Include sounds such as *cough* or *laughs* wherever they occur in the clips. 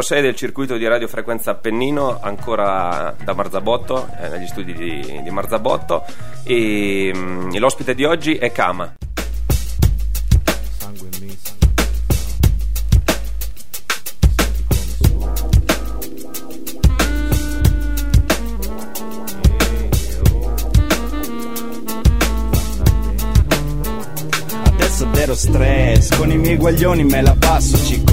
Numero 6 del circuito di radiofrequenza Appennino, ancora da Marzabotto, eh, negli studi di, di Marzabotto. E, mm, e l'ospite di oggi è Kama. Adesso zero stress, con i miei guaglioni me la passo, cico.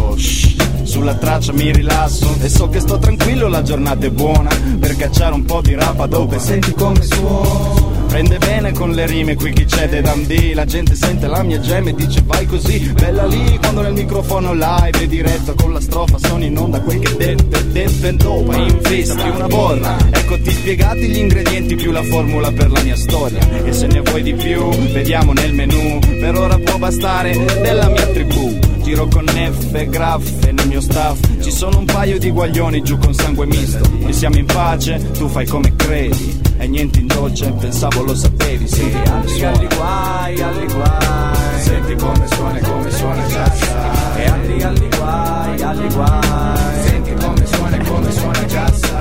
Sulla traccia mi rilasso. E so che sto tranquillo, la giornata è buona. Per cacciare un po' di rapa dove senti come suona. Prende bene con le rime qui chi c'è De Dundee La gente sente la mia gemme e dice vai così Bella lì. Quando nel microfono live e diretto Con la strofa sono in onda quel che dentro dentro e dopo in festa più una borra. Ecco ti spiegati gli ingredienti più la formula per la mia storia. E se ne vuoi di più vediamo nel menù. Per ora può bastare della mia tribù Giro con neffe, graffe nel mio staff. Ci sono un paio di guaglioni giù con sangue misto. Noi siamo in pace, tu fai come credi. E niente in dolce, pensavo lo sapevi Sì, alli, alli guai, alli guai. Senti come suona e come suona già sai E alli, alli guai, alli guai. Senti come suona e come suona già sai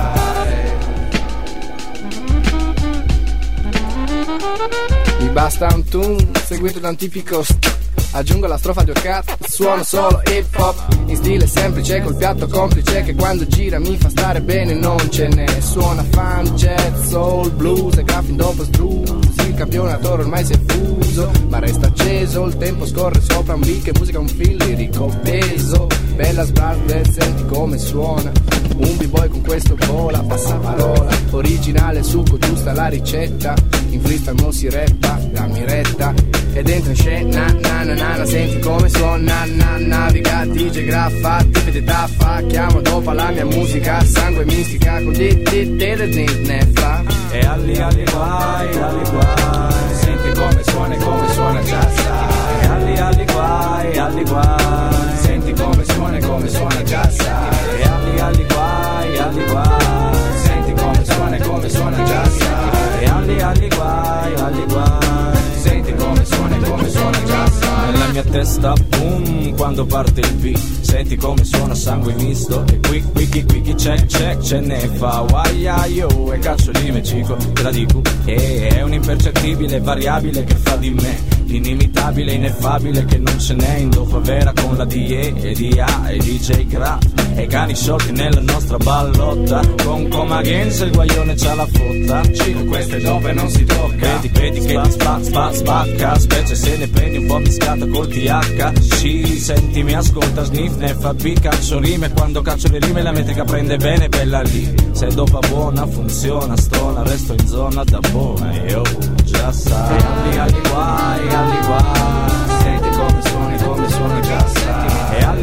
Mi basta un tune seguito da un tipico st- Aggiungo la strofa di Orcat, suono solo hip hop In stile semplice col piatto complice Che quando gira mi fa stare bene Non ce ne suona fan, jazz, soul, blues E graffin dopo struz Il campionatore ormai si è fuso Ma resta acceso, il tempo scorre sopra un beat Che musica un film lirico peso. Bella sbarde, senti come suona. Un b-boy con questo vola, passa parola Originale, succo, giusta la ricetta In freestyle non si reppa, dammi retta. E dentro in scena, na na na na Senti come suona, na naviga DJ graffa, tipi taffa Chiamo dopo la mia musica Sangue mistica, con di di di di di neffa E alli alli guai, alli guai. Senti come suona e come suona già sai. E alli alli guai, alli guai. Senti come suona e come suona già sai. E alli alli guai, alli guai. Senti come suona e come suona già sai E alli alli guai, alli guai. Senti come suona e come suona già sai. Nella mia testa boom quando parte il beat. Senti come suona sangue misto. E qui qui qui qui c'è c'è ce ne fa. Waia io e cazzo rime cico Te la dico. E è un impercettibile variabile che fa di me. L'inimitabile, ineffabile che non ce n'è in dopo vera con la DE e DA e DJ Graf E cani sciolti nella nostra ballotta. Con Coma Games il guaglione c'ha la fotta Cico queste dove non si tocca. Vedi, vedi che ti spa, spa, spacca. Specie se ne prendi un po' miscata col TH Sì, senti mi ascolta, sniff, ne fa B Caccio rime, quando caccio le rime la metrica prende bene, bella lì. Se dopo buona funziona, stona, resto in zona da buona. Oh, già sai Alli, alli guai, alli guai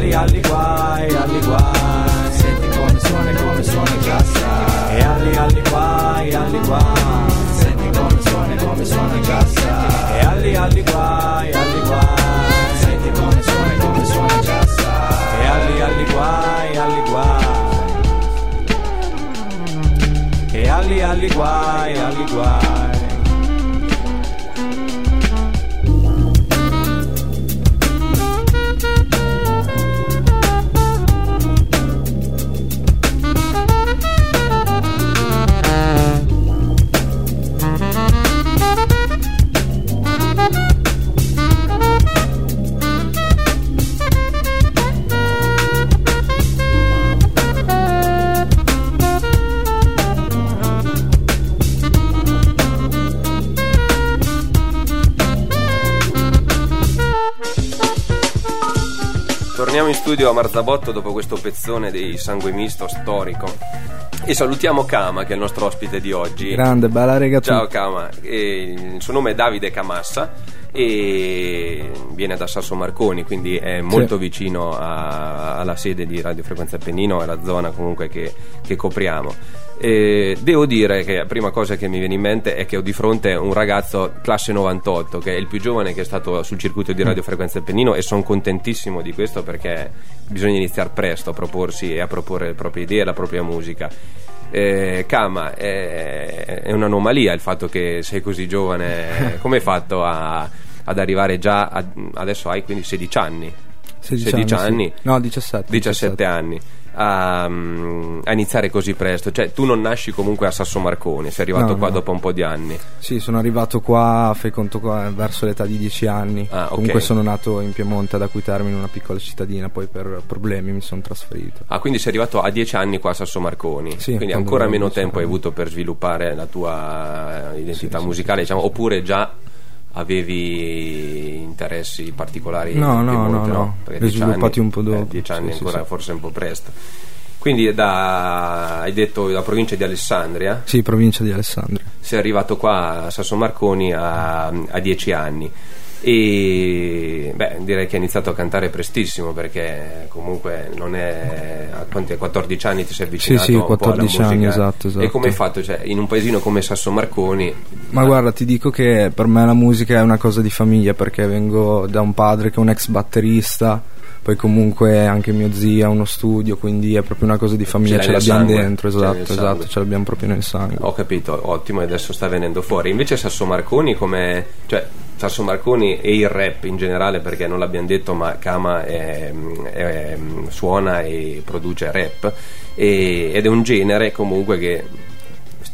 alli, alli guai, alli guai. Senti come suoni, come suoni già sai E alli, alli guai, alli guai. Senti come suoni, come suoni già sai E alli, alli guai, alli guai. Senti come suoni, come suoni già sai E alli, alli guai, alli guai. E alli, alli guai, alli guai torniamo in studio a Marzabotto dopo questo pezzone dei Sangue Misto storico. E salutiamo Kama, che è il nostro ospite di oggi. Grande, bella rega Ciao Kama, E il suo nome è Davide Camassa e viene da Sasso Marconi, quindi è molto Sì. vicino a- alla sede di Radio Frequenza Appennino, è la zona comunque che, che copriamo. E devo dire che la prima cosa che mi viene in mente è che ho di fronte un ragazzo classe 98 che è il più giovane che è stato sul circuito di Radio Frequenza Appennino e sono contentissimo di questo perché bisogna iniziare presto a proporsi e a proporre le proprie idee e la propria musica. Eh, Kama, è, è un'anomalia il fatto che sei così giovane. *laughs* Come hai fatto a- ad arrivare già a- adesso hai quindi 16 anni? 16, anni? sì. No, 17. 17 anni a, a iniziare così presto cioè tu non nasci comunque a Sasso Marconi sei arrivato No, qua no. dopo un po' di anni Sì, sono arrivato qua, fai conto qua, verso l'età di 10 anni. Ah, ok. Comunque sono nato in Piemonte ad Acquiterme in una piccola cittadina, poi per problemi mi sono trasferito. ah quindi sei arrivato a 10 anni qua a Sasso Marconi Sì, quindi ancora meno 10 tempo hai avuto per sviluppare la tua identità Sì, musicale sì, diciamo oppure già avevi interessi particolari No, no, Piemonte, no, no. Li ho 10 anni- sviluppati un po' dopo. eh, 10 anni Sì, ancora sì. forse un po' presto quindi da, hai detto la provincia di Alessandria Sì, provincia di Alessandria. sei arrivato qua a Sasso Marconi a, a 10 anni e beh, direi che hai iniziato a cantare prestissimo perché comunque non è a quanti a 14 anni ti sei avvicinato Sì, sì, un po' alla 14 musica anni, esatto, esatto. e come hai fatto cioè, in un paesino come Sasso Marconi Ma guarda, ti dico che per me la musica è una cosa di famiglia perché vengo da un padre che è un ex batterista, poi comunque anche mio zio ha uno studio, quindi è proprio una cosa di famiglia, ce nel l'abbiamo dentro, ce esatto, esatto, sangue. ce l'abbiamo proprio nel sangue. ho capito ottimo e adesso sta venendo fuori invece Sasso Marconi come cioè Sasso Marconi e il rap in generale perché non l'abbiamo detto ma Kama è- è- suona e produce rap. E- ed è un genere comunque che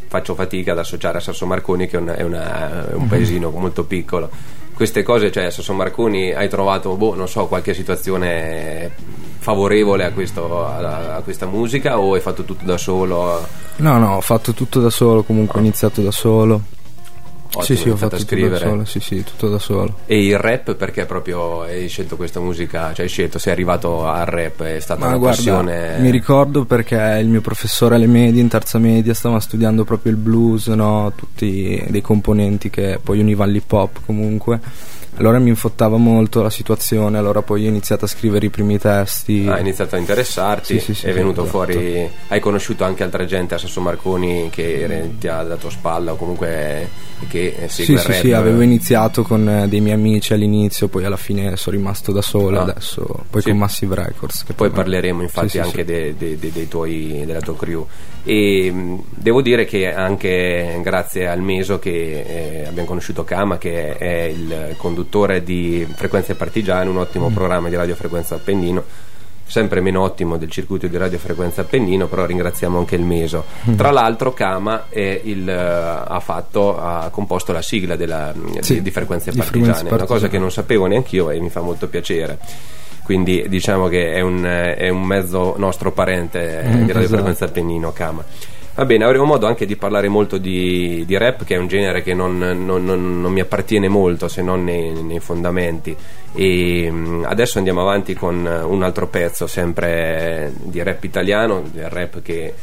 faccio fatica ad associare a Sasso Marconi che è, una- è una- un paesino molto piccolo. Queste cose cioè Sasso Marconi hai trovato boh, non so qualche situazione favorevole a, questo- a- a questa musica o hai fatto tutto da solo? No, no, ho fatto tutto da solo, comunque ho iniziato da solo. Ottimo, sì, sì, ho fatto a tutto da scrivere. solo, sì, sì, tutto da solo. E il rap perché proprio hai scelto questa musica? Cioè hai scelto, sei arrivato al rap, è stata Ma una guarda, passione. mi ricordo perché il mio professore alle medie, in terza media, stava studiando proprio il blues, no? tutti dei componenti che poi univano l'hip hop comunque. Allora mi infottava molto la situazione, allora poi ho iniziato a scrivere i primi testi. Hai iniziato a interessarti, Sì, sì, sì, è venuto esatto. fuori, hai conosciuto anche altra gente a Sasso Marconi che era- ti ha dato spalla o comunque che eh, Sì, segue sì, il rap. sì, avevo iniziato con eh, dei miei amici all'inizio, poi alla fine sono rimasto da solo, Ah. adesso poi Sì. con Massive Records. che Poi parleremo infatti Sì, sì, anche sì. de- de- de- dei tuoi, della tua crew. E mh, devo dire che anche grazie al Meso che eh, abbiamo conosciuto Kama, che è il conduttore di Frequenze Partigiane, un ottimo Mm. programma di Radio Frequenza Appennino. Sempre meno ottimo del circuito di Radio Frequenza Appennino, però ringraziamo anche il Meso. Mm. Tra l'altro, Kama è il, eh, ha, fatto, ha composto la sigla della- Sì, di, di Frequenze di Partigiane, Frequenze una cosa Partigiane. che non sapevo neanch'io e mi fa molto piacere quindi diciamo che è un, è un mezzo nostro parente eh, Mm, di Radio esatto. Appennino Kama va bene avremo modo anche di parlare molto di, di rap che è un genere che non, non- non- non mi appartiene molto se non nei, nei fondamenti e mm, adesso andiamo avanti con un altro pezzo sempre di rap italiano del rap che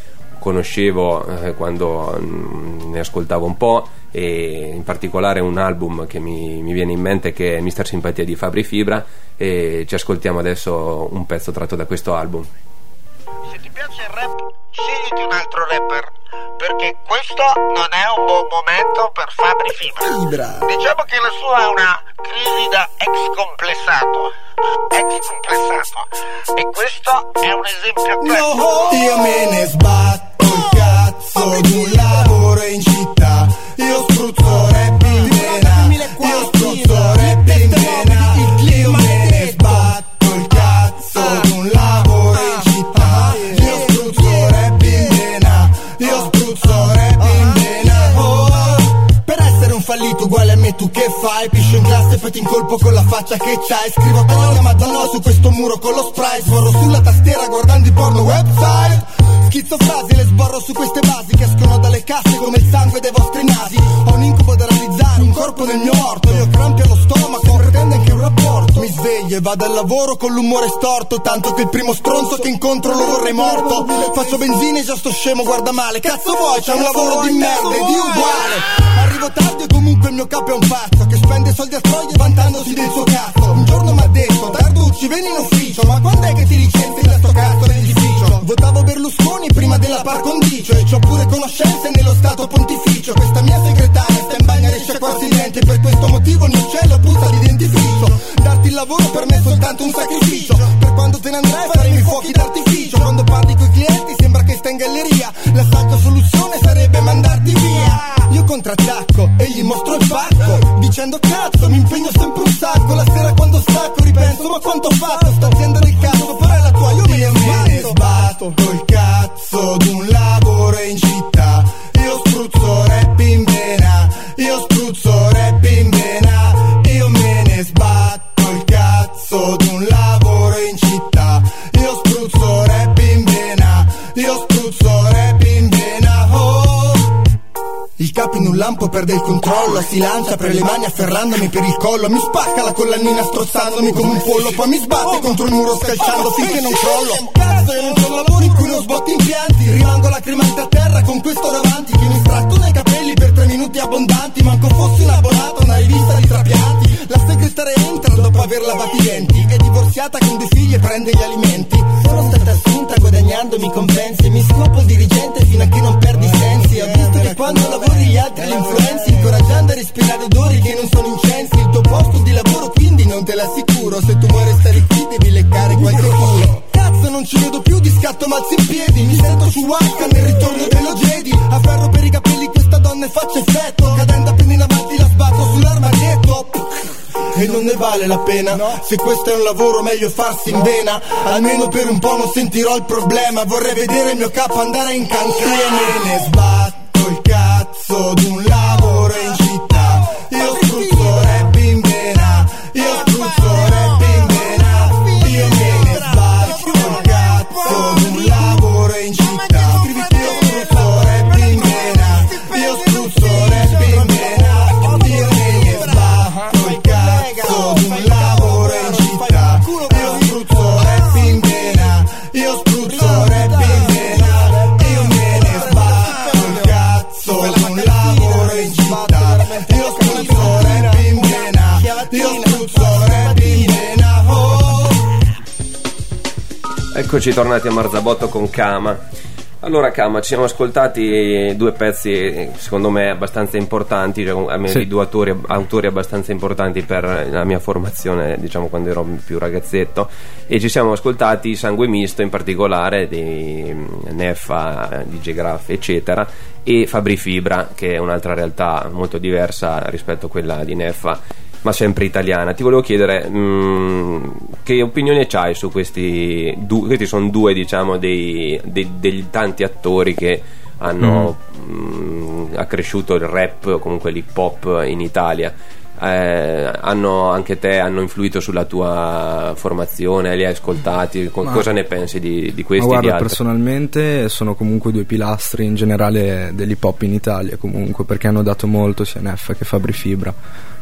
conoscevo eh, quando mm, ne ascoltavo un po' e in particolare un album che mi, mi viene in mente che è Mister Simpatia di Fabri Fibra e ci ascoltiamo adesso un pezzo tratto da questo album. Se ti piace il rap, scegliti un altro rapper, perché questo non è un buon momento per Fabri Fibra. Diciamo che la sua è una crisi da ex complessato. Ex complessato. E questo è un esempio classico. Io me ne sbatto il cazzo di un lavoro in città. Io spruzzo rap in vena. Io spruzzo rap in vena. Io me ne sbatto il cazzo di un lavoro in città. Io spruzzo rap in vena. Io spruzzo rap in vena. Oh, per essere un fallito uguale a me tu che fai? Piscio in classe e poi ti incolpo con la faccia che c'hai. Scrivo mia madonna su questo muro con lo spray Sborro sulla tastiera guardando i porno website Schizzo frasi, le sborro su queste basi Che escono dalle casse come il sangue dei vostri nasi. Ho un incubo da realizzare, un corpo nel mio orto. Io crampi allo stomaco, pretende anche un rapporto. Mi sveglio e vado al lavoro con l'umore storto Tanto che il primo stronzo che incontro lo vorrei morto. Faccio benzina e già sto scemo, guarda male. Cazzo vuoi, c'è un lavoro di merda ed io uguale. Arrivo tardi e comunque il mio capo è un pazzo Che spende soldi a troie vantandosi del suo cazzo. Un giorno m'ha detto, Tarducci vieni in ufficio Ma quando è che ti licenzi da sto cazzo? D'edificio? Votavo Berlusconi prima della par condicio E c'ho pure conoscenze nello stato pontificio. Questa mia segretaria sta in bagno riesce quasi niente Per questo motivo mio uccello puzza di dentifricio Darti il lavoro per me è soltanto un sacrificio. Per quando te ne andrai faremo i fuochi d'artificio. Quando parli coi clienti sembra che sta in galleria. La salta soluzione sarebbe mandarti via. Io contrattacco e gli mostro il pacco. Dicendo cazzo mi impegno sempre un sacco. La sera quando stacco ripenso ma quanto ho fatto? Sta azienda del cazzo sbatto col cazzo d'un lavoro in città in un lampo perde il controllo Si lancia per le mani afferrandomi per il collo Mi spacca la collanina strozzandomi come un pollo Poi mi sbatte contro il muro scalciando finché non crollo. Cazzo io non c'ho lavoro in cui non sbotti in pianti. Rimango lacrimante a terra con questo davanti Che mi stratto nei capelli per tre minuti abbondanti Manco fossi un abbonato una rivista di trapianti. La segretaria entra dopo aver lavato i denti È divorziata con due figli e prende gli alimenti. Sono stata assunta guadagnandomi compensi. Mi scopo il dirigente fino a che non perdi sensi. Ho visto che quando lavori gli altri li influenzi Incoraggiando a respirare odori che non sono incensi. Il tuo posto di lavoro quindi non te l'assicuro. Se tu vuoi restare qui devi leccare qualche culo. Cazzo non ci vedo più di scatto malzi in piedi. Mi sento su Waka nel ritorno dello Jedi. Afferro per i capelli questa donna e faccio effetto. Cadendo e non ne vale la pena. Se questo è un lavoro meglio farsi in vena. Almeno per un po' non sentirò il problema. Vorrei vedere il mio capo andare in cancrena Me ne sbatto il cazzo d'un lavoro in città. Io spruzzo Eccoci tornati a Marzabotto con Kama. Allora Kama, ci siamo ascoltati due pezzi secondo me abbastanza importanti, cioè, almeno Sì. di due autori, autori abbastanza importanti per la mia formazione, diciamo quando ero più ragazzetto, e ci siamo ascoltati Sangue Misto in particolare di Neffa, DJ Graff eccetera, e Fabri Fibra che è un'altra realtà molto diversa rispetto a quella di Neffa ma sempre italiana. Ti volevo chiedere mh, che opinione c'hai su questi due, questi sono due diciamo dei, dei- degli tanti attori che hanno mh, accresciuto il rap o comunque l'hip hop in Italia. Eh, hanno anche te hanno influito sulla tua formazione, li hai ascoltati? Co- cosa ne pensi di, di Ma questi guarda, personalmente sono comunque due pilastri in generale dell'hip hop in Italia, comunque, perché hanno dato molto sia Neff che Fabri Fibra.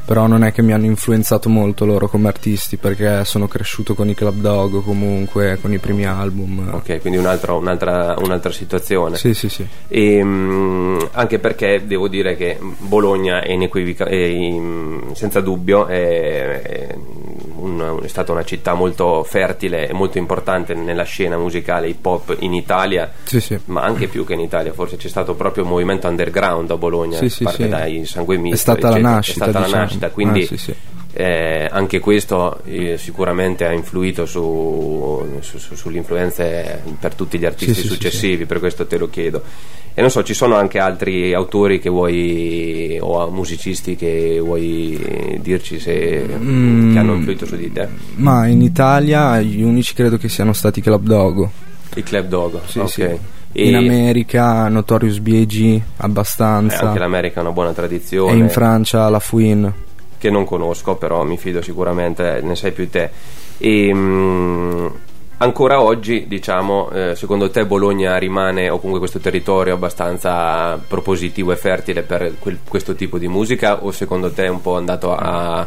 Però non è che mi hanno influenzato molto loro come artisti, perché sono cresciuto con i Club Dog comunque, con i primi album. Ok, quindi un altro- un'altra, un'altra situazione. Sì, sì, sì. E, mh, anche perché devo dire che Bologna è, inequivoca- è, senza dubbio è, è un- è stata una città molto fertile e molto importante nella scena musicale hip hop in Italia Sì, sì. ma anche più che in Italia forse c'è stato proprio un movimento underground a Bologna Sì, sì, parte sì. dai sangue misto È stata la eccetera. nascita, è stata diciamo. la nascita quindi Ah, sì, sì. eh, anche questo eh, sicuramente ha influito su, su- su- sulle influenze per tutti gli artisti Sì, successivi, per questo te lo chiedo. E non so, ci sono anche altri autori che vuoi o musicisti che vuoi dirci se Mm. che hanno influito su di te? Ma in Italia gli unici credo che siano stati Club Dogo. Il Club Dogo, Sì, ok. sì. In America Notorious eh, abbastanza. anche l'America ha una buona tradizione. e in Francia la Fouine. Che non conosco, però mi fido sicuramente, ne sai più te. E, mm, ancora oggi, diciamo, eh, secondo te Bologna rimane, o comunque questo territorio, abbastanza propositivo e fertile per quel- questo tipo di musica, o secondo te è un po' andato a,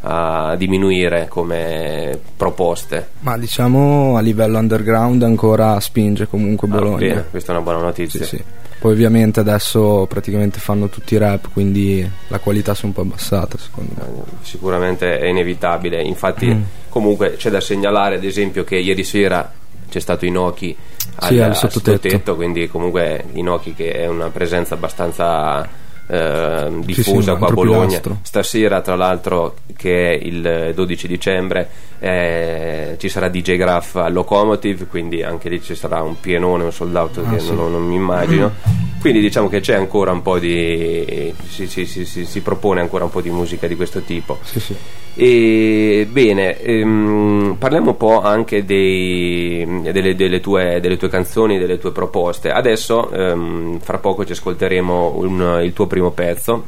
a diminuire come proposte. Ma diciamo a livello underground ancora spinge comunque Ah, Bologna. bene, questa è una buona Sì, notizia. sì. Poi ovviamente adesso praticamente fanno tutti rap, quindi la qualità si è un po' abbassata secondo me. Sicuramente è inevitabile. Infatti, Mm. comunque c'è da segnalare, ad esempio, che ieri sera c'è stato Inoki al, Sì, al al sottotetto. sottotetto, quindi comunque Inoki che è una presenza abbastanza eh, diffusa sì, qua a Bologna. pilastro. Stasera, tra l'altro, che è il 12 dicembre, eh, ci sarà DJ Graff al Locomotive, quindi anche lì ci sarà un pienone, un sold out Ah, che sì. non, non mi immagino. Quindi diciamo che c'è ancora un po' di. Si, si- si- si- si propone ancora un po' di musica di questo tipo. Sì, sì. E, bene, ehm, parliamo un po' anche dei- delle, delle tue, delle tue canzoni, delle tue proposte. Adesso, ehm, fra poco, ci ascolteremo un- il tuo primo pezzo,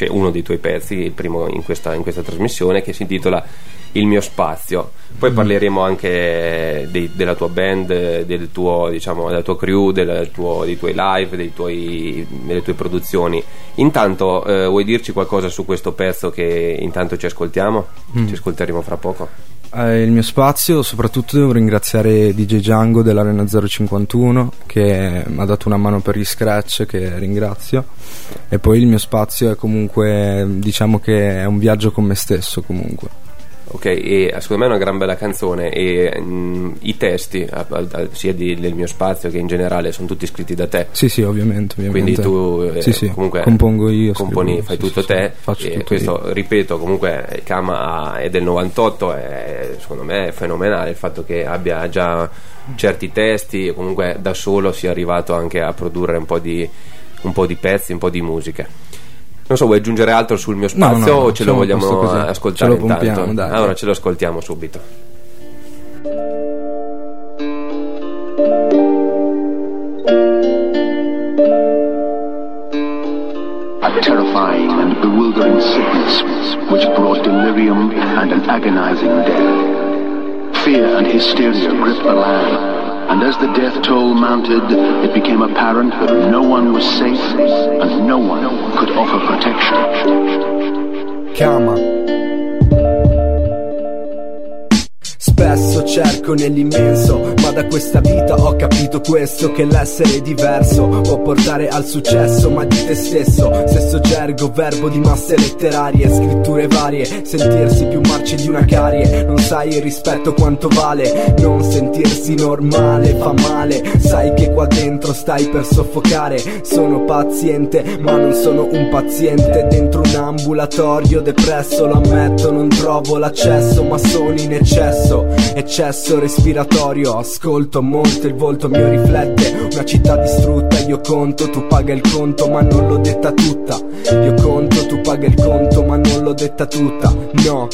cioè uno dei tuoi pezzi, il primo in questa, in questa trasmissione, che si intitola Il mio spazio. Poi parleremo anche dei- della tua band, del tuo, diciamo, della tua crew, del tuo- dei tuoi live, dei tuoi- delle tue produzioni. Intanto, eh, vuoi dirci qualcosa su questo pezzo che intanto ci ascoltiamo? Ci ascolteremo fra poco. Eh, il mio spazio, soprattutto devo ringraziare DJ Django dell'Arena 051 che mi ha dato una mano per gli scratch che ringrazio e poi il mio spazio è comunque diciamo che è un viaggio con me stesso comunque. Ok, e secondo me è una gran bella canzone e mm, i testi, a- a- sia di- del mio spazio che in generale, sono tutti scritti da te. Sì, sì, ovviamente. Quindi ovviamente. tu eh, Sì, sì, comunque compongo io. componi, scrivo, fai sì, tutto te. faccio e tutto questo, io. ripeto, comunque Kama è del 98, è, secondo me è fenomenale il fatto che abbia già certi testi e comunque da solo sia arrivato anche a produrre un po' di, un po' di pezzi, un po' di musica. Non so, vuoi aggiungere altro sul mio No, spazio no, o ce lo vogliamo ascoltare Ce lo pompiamo, intanto? dai. Allora ce lo ascoltiamo subito. A terrifying and bewildering sickness which brought delirium and an agonizing death. Fear and hysteria gripped the land, and as the death toll mounted, it became apparent that no one was safe and no one could offer protection. chiama. Spesso cerco nell'immenso, ma da questa vita ho capito questo, che l'essere diverso può portare al successo, ma di te stesso, stesso gergo, verbo di masse letterarie, scritture varie, sentirsi più marci di una carie, non sai il rispetto quanto vale, non sentirsi normale, fa male, sai che qua dentro stai per soffocare, sono paziente, ma non sono un paziente, dentro un ambulatorio depresso, lo ammetto, non trovo l'accesso, ma sono in eccesso, eccesso respiratorio, ascolto molto, il volto mio riflette, una città distrutta, io conto, tu paga il conto, ma non l'ho detta tutta, io conto, tu paga il conto, ma non l'ho detta tutta, no.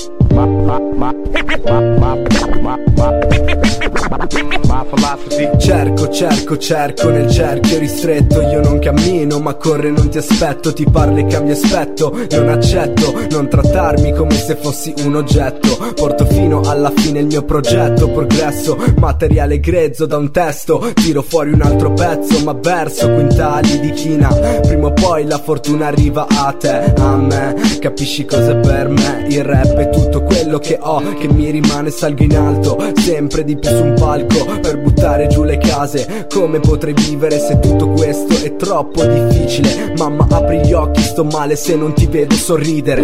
Cerco, cerco, cerco nel cerchio ristretto Io non cammino ma corre non ti aspetto Ti parlo e cambio aspetto Non accetto non trattarmi come se fossi un oggetto Porto fino alla fine il mio progetto Progresso, materiale grezzo da un testo Tiro fuori un altro pezzo ma verso quintali di china Prima o poi la fortuna arriva a te, a me Capisci cosa è per me Il rap è tutto quello che ho Che mi rimane salgo in alto Sempre di più su un palco Per buttare giù le case Come potrei vivere se tutto questo è troppo difficile Mamma apri gli occhi sto male se non ti vedo sorridere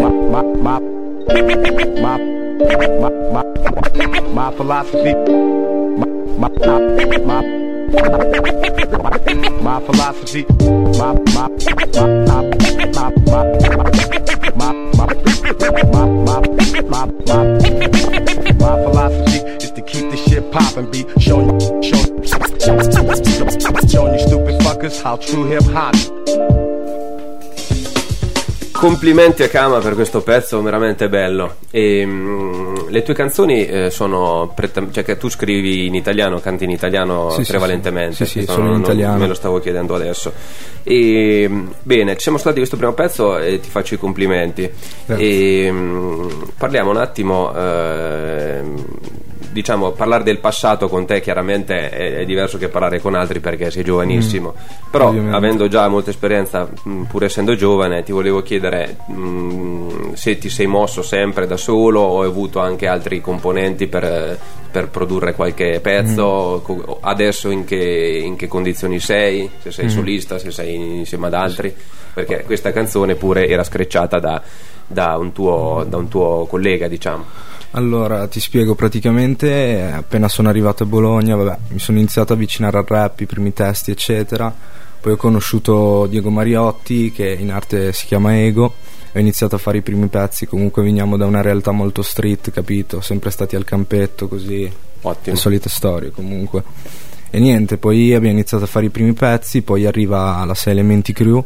My philosophy. My, my, my, my, my philosophy. My, my, my, my, my, my, my, my, my, my, my, my philosophy is poppin', be showing, showing, showing you stupid fuckers how true hip hop. Complimenti a Kama per questo pezzo veramente bello. E, mm, le tue canzoni eh, sono pretta- cioè che tu scrivi in italiano, canti in italiano Sì, prevalentemente. sì. Sì, sì, Questo solo in non- italiano. Me lo stavo chiedendo adesso. E, mm, bene, ci siamo ascoltati questo primo pezzo e ti faccio i complimenti. E, mm, parliamo un attimo ehm, diciamo, parlare del passato con te chiaramente è, è diverso che parlare con altri perché sei giovanissimo. Però, ovviamente. avendo già molta esperienza, mh, pur essendo giovane, ti volevo chiedere mh, se ti sei mosso sempre da solo o hai avuto anche altri componenti per, per produrre qualche pezzo. Co- Adesso in che, in che condizioni sei? Se sei solista, se sei insieme ad altri? Perché questa canzone pure era screcciata da, da un, tuo, da un tuo collega, diciamo. Allora, ti spiego praticamente, appena sono arrivato a Bologna, vabbè, mi sono iniziato a avvicinare al rap, i primi testi, eccetera. Poi ho conosciuto Diego Mariotti, che in arte si chiama Ego, ho iniziato a fare i primi pezzi. Comunque veniamo da una realtà molto street, capito? Sempre stati al campetto, così. Ottimo. Le solite storie, comunque. E niente, poi abbiamo iniziato a fare i primi pezzi, poi arriva la 6 Elementi Crew,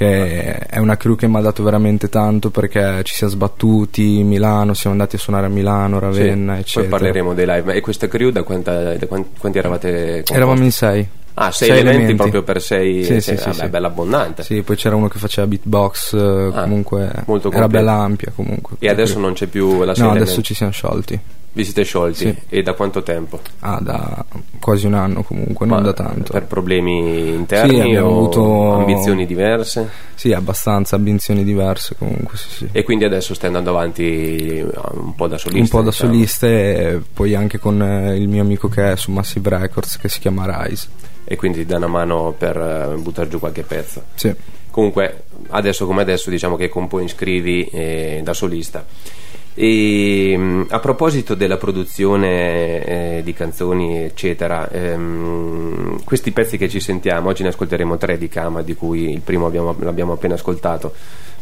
che è una crew che mi ha dato veramente tanto perché ci siamo sbattuti, Milano, siamo andati a suonare a Milano, Ravenna, Sì, eccetera. Poi parleremo dei live. Ma E questa crew da, quanta- da quan- quanti eravate? composti? Eravamo in sei. Ah, sei, sei elementi, elementi. proprio per sei. Sì, sei- sì, sì, vabbè, sì. bella abbondante. Sì, poi c'era uno che faceva beatbox, eh, Ah, comunque molto era completo. bella ampia comunque. E adesso non c'è più la sei No, adesso elementi. ci siamo sciolti. Vi siete sciolti? Sì. E da quanto tempo? Ah, da quasi un anno comunque, non Ma da tanto. Per problemi interni Sì, abbiamo o avuto- ambizioni diverse? Sì, abbastanza ambizioni diverse comunque, sì, sì. E quindi adesso stai andando avanti eh, un po' da solista? un po' da diciamo. solista e poi anche con eh, il mio amico che è su Massive Records che si chiama Rise. E quindi dà una mano per eh, buttare giù qualche pezzo. Sì. Comunque, adesso come adesso, diciamo che componi, scrivi eh, da solista. E mh, a proposito della produzione eh, di canzoni, eccetera, ehm, questi pezzi che ci sentiamo, oggi ne ascolteremo tre di Kama, di cui il primo abbiamo- l'abbiamo appena ascoltato.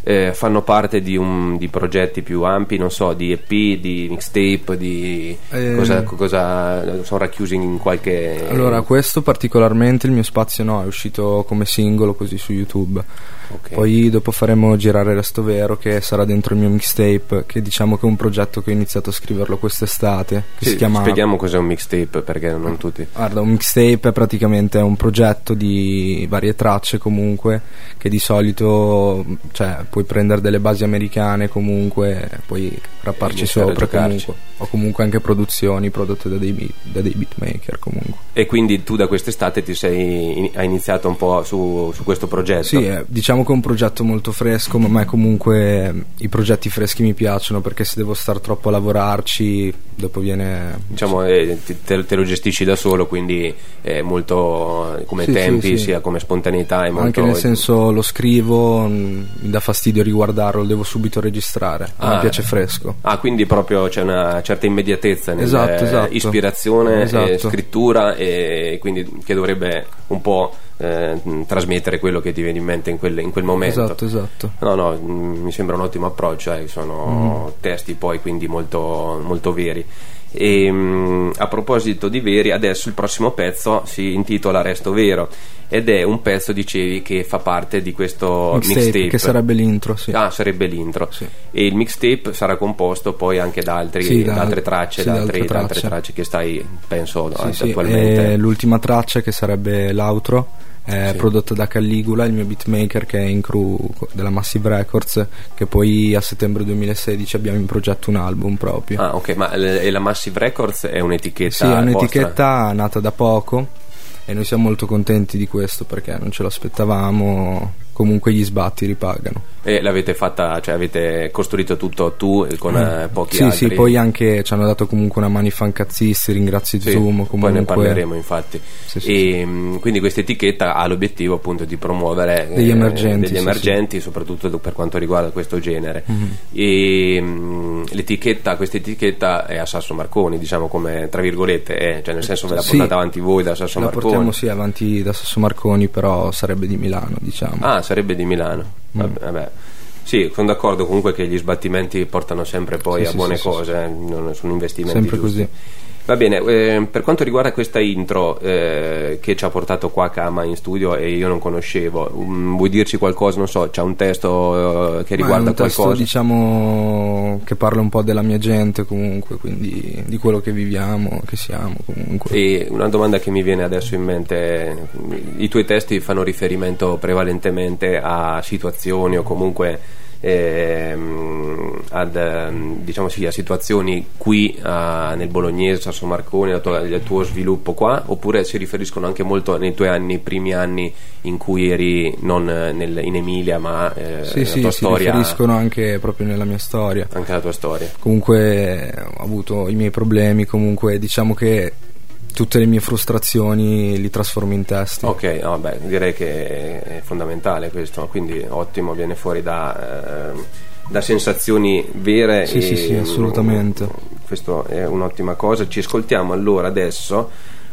eh, fanno parte di, un- di progetti più ampi, non so, di EP, di mixtape, di Eh. cosa, cosa sono racchiusi in qualche Allora, questo particolarmente il mio spazio no, è uscito come singolo così su YouTube. Ok. Poi dopo faremo girare Resto Vero che sarà dentro il mio mixtape, che diciamo che è un progetto che ho iniziato a scriverlo quest'estate, che Sì, si chiama spieghiamo cos'è un mixtape perché non tutti. Guarda, un mixtape è praticamente un progetto di varie tracce comunque che di solito cioè, puoi prendere delle basi americane comunque puoi rapparci sopra comunque o comunque anche produzioni prodotte da dei, beat- da dei beatmaker comunque. E quindi tu da quest'estate ti sei hai iniziato un po' su, su questo progetto. Sì, eh, diciamo che è un progetto molto fresco, ma a me comunque eh, i progetti freschi mi piacciono perché se devo stare troppo a lavorarci dopo viene... Diciamo, eh, te, te lo gestisci da solo, quindi è molto eh, come Sì, tempi, sì, sì. sia come spontaneità. È molto, Anche nel senso lo scrivo, mm, mi dà fastidio riguardarlo, lo devo subito registrare, Ah, me piace fresco. Ah, quindi proprio c'è una certa immediatezza nella Esatto, esatto. ispirazione, Esatto. scrittura e quindi che dovrebbe un po' eh, trasmettere quello che ti viene in mente in quel, in quel momento. Esatto, esatto. No, no, mm, mi sembra un ottimo approccio, eh, sono Mm. testi poi quindi molto, molto veri. E, mm, a proposito di veri, adesso il prossimo pezzo si intitola Resto Vero ed è un pezzo, dicevi, che fa parte di questo Mixtape, mixtape. che sarebbe l'intro, sì. Ah, sarebbe l'intro. Sì. E il mixtape sarà composto poi anche da, altri- Sì, da da- altre tracce, sì, da, altri- altre da altre tracce. che stai, penso, attualmente. l'ultima traccia che sarebbe l'outro è Sì. prodotta da Calligula, il mio beatmaker che è in crew della Massive Records, che poi a settembre 2016 abbiamo in progetto un album proprio. Ah, ok, ma l- e la Massive Records è un'etichetta Sì, è vostra? un'etichetta nata da poco e noi siamo molto contenti di questo perché non ce lo aspettavamo. Comunque gli sbatti ripagano. E l'avete fatta, cioè avete costruito tutto tu con eh, pochi Mm. sì, altri? sì, poi anche ci hanno dato comunque una mani fancazzisti, ringrazio Sì, Zoom poi comunque. ne parleremo infatti. Sì, sì, e mh, quindi questa etichetta ha l'obiettivo appunto di promuovere Degli emergenti, degli sì, emergenti, soprattutto per quanto riguarda questo genere. Mhm. E mh, l'etichetta, questa etichetta è a Sasso Marconi, diciamo come tra virgolette, è, cioè nel senso ve la Sì. portate avanti voi da Sasso La Marconi. portiamo sì avanti da Sasso Marconi, però sarebbe di Milano, diciamo. Ah, sarebbe di Milano. Mm. Vabbè, vabbè. Sì, sono d'accordo comunque che gli sbattimenti portano sempre poi Sì, a buone sì, cose, eh, sono investimenti Sempre giusti. così. Va bene, eh, per quanto riguarda questa intro eh, che ci ha portato qua Kama in studio e io non conoscevo, mm, vuoi dirci qualcosa? Non so, c'è un testo eh, che riguarda un testo, qualcosa? diciamo, che parla un po' della mia gente comunque, quindi di quello che viviamo, che siamo comunque. E una domanda che mi viene adesso in mente, i tuoi testi fanno riferimento prevalentemente a situazioni o comunque ehm, ad, ehm, diciamo sì, a situazioni qui a- nel Bolognese, Sasso Marconi, al tuo, al tuo sviluppo qua, oppure si riferiscono anche molto nei tuoi anni, primi anni in cui eri non nel- in Emilia, ma eh, Sì, sì, tua si storia, riferiscono anche proprio nella mia storia. anche la tua storia. Comunque ho avuto i miei problemi, comunque diciamo che tutte le mie frustrazioni li trasformo in testi. Ok, no, beh, direi che è fondamentale questo, quindi ottimo, viene fuori da, ehm, da sensazioni vere. Sì, e, sì, sì, assolutamente. Questo è un'ottima cosa. Ci ascoltiamo allora adesso.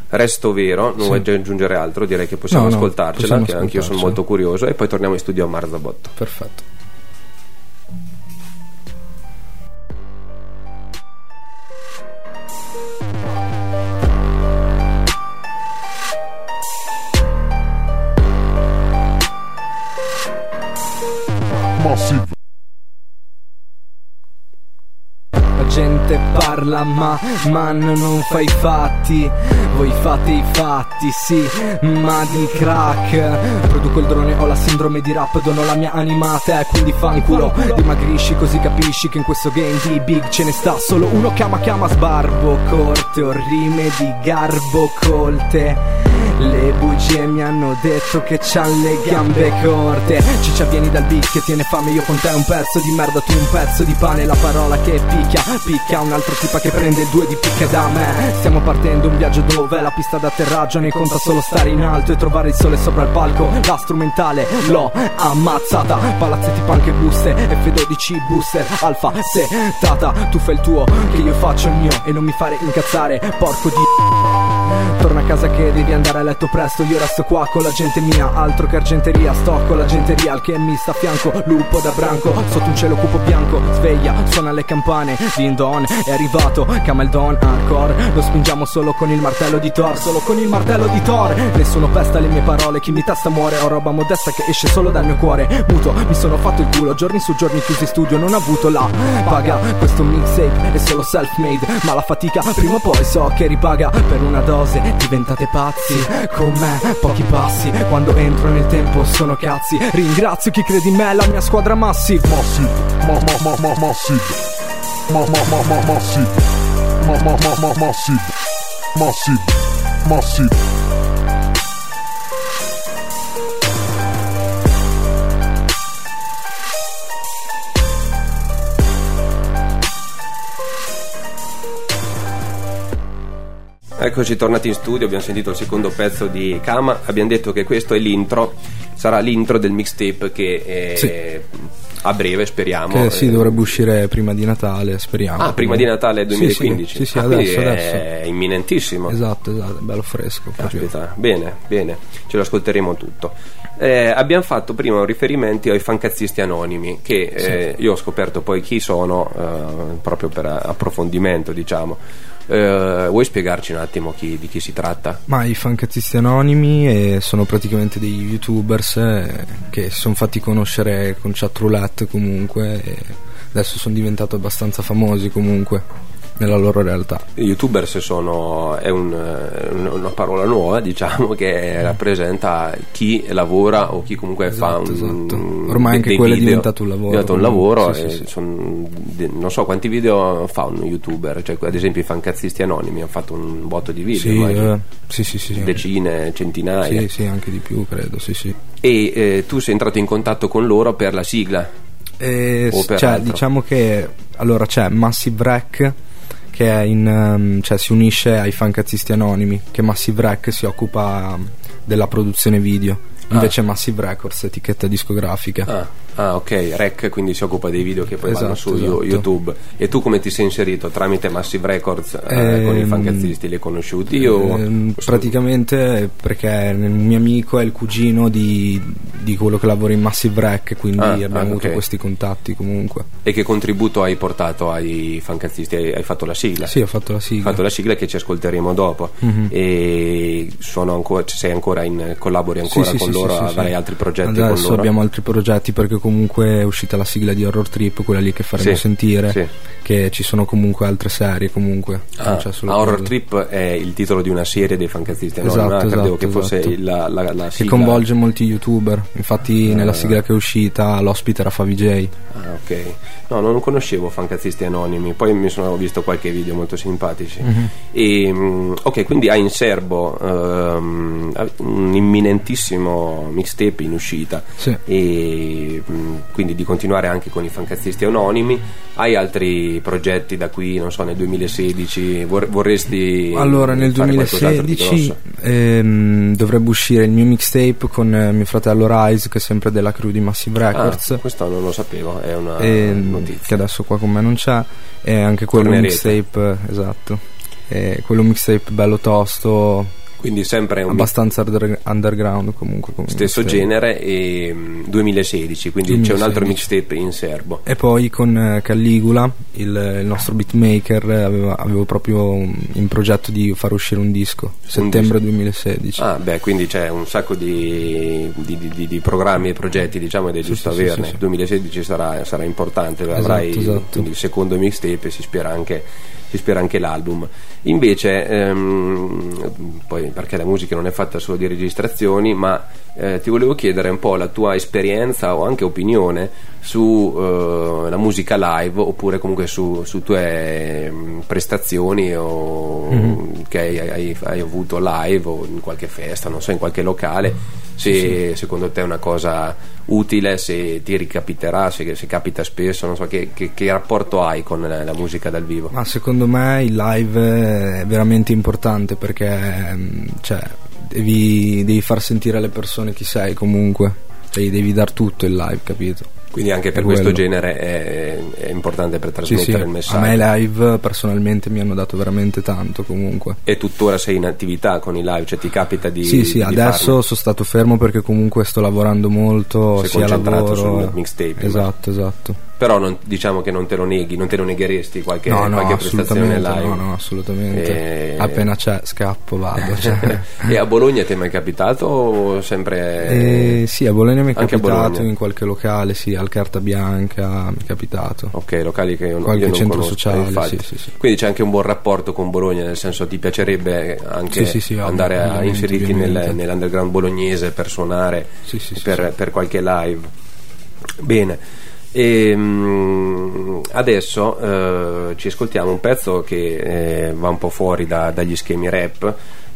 Resto vero, non Sì. vuoi aggiungere altro, direi che possiamo No, no, ascoltarcela, possiamo che anch'io sono molto curioso, e poi torniamo in studio a Marzabotto. Perfetto. Parla ma man non fa i fatti. Voi fate i fatti sì ma di crack. Produco il drone ho la sindrome di rap Dono la mia anima a te quindi fanculo. Dimagrisci così capisci che in questo game di big ce ne sta. Solo uno chiama chiama sbarbo corte Ho rime di garbo colte le bugie mi hanno detto che c'han le gambe corte. Ciccia vieni dal beat che tiene fame Io con te un pezzo di merda Tu un pezzo di pane. La parola che picchia Picchia un altro tipa che prende il due di picca da me. Stiamo partendo un viaggio dove La pista d'atterraggio ne conta solo stare in alto E trovare il sole sopra il palco. La strumentale l'ho ammazzata. Palazzetti punk e buste F12 booster Alfa se tata Tu fai il tuo che io faccio il mio E non mi fare incazzare Porco di casa che devi andare a letto presto Io resto qua con la gente mia Altro che argenteria Sto con la genteria Al che mi sta a fianco Lupo da branco Sotto un cielo cupo bianco Sveglia Suona le campane Din don È arrivato Camel Don Hardcore Lo spingiamo solo con il martello di Thor Solo con il martello di Thor Nessuno pesta le mie parole Chi mi testa muore Ho roba modesta che esce solo dal mio cuore Muto Mi sono fatto il culo Giorni su giorni chiusi in studio Non ho avuto la paga Questo mixtape è solo self-made Ma la fatica prima o poi so che ripaga Per una dose diventate pazzi Con me pochi passi Quando entro nel tempo sono cazzi Ringrazio chi crede in me La mia squadra massive Massive. Ma ma ma ma massive. Ma ma ma ma massive. Ma ma ma ma massive. Massive. Massive. Eccoci tornati in studio, abbiamo sentito il secondo pezzo di Kama, abbiamo detto che questo è l'intro, sarà l'intro del mixtape che eh, Sì. a breve speriamo. Che sì, eh, dovrebbe uscire prima di Natale, speriamo. Ah, prima di Natale Sì, 2015? Sì, sì, Ah, adesso, adesso. è imminentissimo. Esatto, esatto, bello fresco. Caspita, bene, bene, ce lo ascolteremo tutto. Eh, abbiamo fatto prima un riferimento ai fancazzisti anonimi, che eh, io ho scoperto poi chi sono, eh, proprio per approfondimento, diciamo. Eh, vuoi spiegarci un attimo chi- di chi si tratta? Ma i fancazzisti anonimi eh, sono praticamente dei youtubers eh, che si sono fatti conoscere con chat roulette comunque e adesso sono diventati abbastanza famosi comunque nella loro realtà. Youtubers sono è un, eh, un- una parola nuova, *laughs* diciamo, che rappresenta chi lavora o chi comunque fa Esatto, un, esatto. Ormai anche quello è diventato un lavoro, È diventato un lavoro sì, sì, sì. son- non so quanti video fa un youtuber, cioè ad esempio i fancazzisti anonimi hanno fatto un botto di video, eh, decine, centinaia. Sì, sì, anche di più credo, sì, sì. E eh, tu sei entrato in contatto con loro per la sigla. E per cioè, altro. diciamo che allora c'è Massive Wreck che è in, ehm, cioè, si unisce ai fancazzisti anonimi, che Massive Wreck si occupa della produzione video. Invece Massive Records, etichetta discografica. Ah, ah, ok, Rec quindi si occupa dei video che poi vanno Esatto, su Yo- esatto. YouTube. E tu come ti sei inserito? Tramite Massive Records eh, con i fancazzisti li hai conosciuti? o- Ehm, praticamente perché un mio amico è il cugino di, di quello che lavora in Massive Rec, quindi Ah, abbiamo ah, avuto ok. questi contatti comunque. E che contributo hai portato ai fancazzisti? Hai, hai fatto la sigla? Sì, ho fatto la sigla. fatto la sigla che ci ascolteremo dopo. Mhm. E sono ancora, sei ancora in collabori ancora sì, con sì, loro, sì, avrai altri progetti Adesso con loro? abbiamo altri progetti perché comunque è uscita la sigla di Horror Trip, quella lì che faremo Sì, sentire, sì. che ci sono comunque altre serie comunque. Ah, ah, Horror. Trip è il titolo di una serie dei fancazzisti Esatto, anonimi, ah, credevo esatto, che fosse esatto. il- la, la, la Che coinvolge molti youtuber, infatti Ah. nella sigla che è uscita l'ospite era Favij. Ah, ok. No, non conoscevo fancazzisti anonimi, poi mi sono visto qualche video molto simpatici. Mhm. E, mm, ok, quindi hai in serbo ehm, un imminentissimo mixtape in uscita. Sì. E mm, quindi di continuare anche con i fancazzisti anonimi. Hai altri progetti da qui, non so, nel 2016? Vor- vorresti Allora, nel fare qualcos'altro di 2016 grosso? ehm, dovrebbe uscire il mio mixtape con eh, mio fratello Rise, che è sempre della crew di Massive Records. Ah, questo non lo sapevo, è una ehm, notizia. che adesso qua con me non c'è. E anche quello Tornerete. mixtape, eh, esatto. E quello mixtape bello tosto, Quindi sempre un abbastanza under- underground comunque. stesso mixtape. genere e mm, 2016 quindi c'è un altro mixtape in serbo E poi con eh, Calligula, il, il nostro beatmaker, aveva- avevo proprio in progetto di far uscire un disco, settembre 2016. ah beh quindi c'è un sacco di, di- di- di- programmi e progetti diciamo ed è giusto sì, sì, averne sì, sì. 2016 sarà, sarà importante avrai esatto. il secondo mixtape e si spera anche si spera anche l'album invece ehm, poi perché la musica non è fatta solo di registrazioni ma eh, ti volevo chiedere un po' la tua esperienza o anche opinione su eh, musica live oppure comunque su, su tue mm, prestazioni o Mhm. che hai, hai- hai avuto live o in qualche festa, non so, in qualche locale, se secondo te è una cosa utile, se ti ricapiterà, se, se capita spesso, non so, che, che- che rapporto hai con la, la musica dal vivo? Ma secondo me il live è veramente importante perché mm, cioè, devi, devi far sentire alle persone chi sei comunque, cioè, devi dar tutto il live, capito? Quindi anche per questo quello. genere è, è importante per Sì, trasmettere sì, il a messaggio. me i live personalmente mi hanno dato veramente tanto comunque. E tuttora sei in attività con i live, cioè ti capita di... sì, sì, di adesso farne? sono stato fermo perché comunque sto lavorando molto, Sei sia concentrato lavoro. sul mixtape, Esatto, esatto. Però non- diciamo che non te lo neghi, non te lo negheresti qualche, no, no, qualche prestazione live. no, no, assolutamente. E- Appena c'è, scappo, vado. cioè. *laughs* e a Bologna ti è mai capitato o sempre... Eh, sì, a Bologna mi è Anche capitato in qualche locale, sì, al Carta Bianca mi è capitato. Ok, locali che io, Qualche io non centro conosco, sociale, sì, sì, sì. Quindi c'è anche un buon rapporto con Bologna, nel senso ti piacerebbe anche andare a inserirti nel- nell'underground bolognese per suonare per, per qualche live. Bene. Ehm, adesso eh, ci ascoltiamo un pezzo che eh, va un po' fuori da- dagli schemi rap,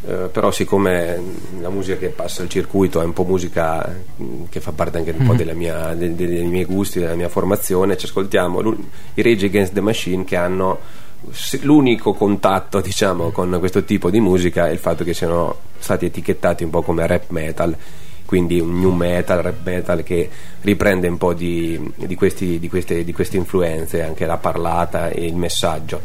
eh, però siccome la musica che passa il circuito è un po' musica mm, che fa parte anche un Mhm. po' della mia- de- de- dei miei gusti, della mia formazione, ci ascoltiamo i Rage Against the Machine che hanno l'unico contatto *laughs* diciamo con questo tipo di musica è il fatto che siano stati etichettati un po' come rap metal quindi un new metal, rap metal che riprende un po' di, di questi- di queste, di queste influenze, anche la parlata e il messaggio.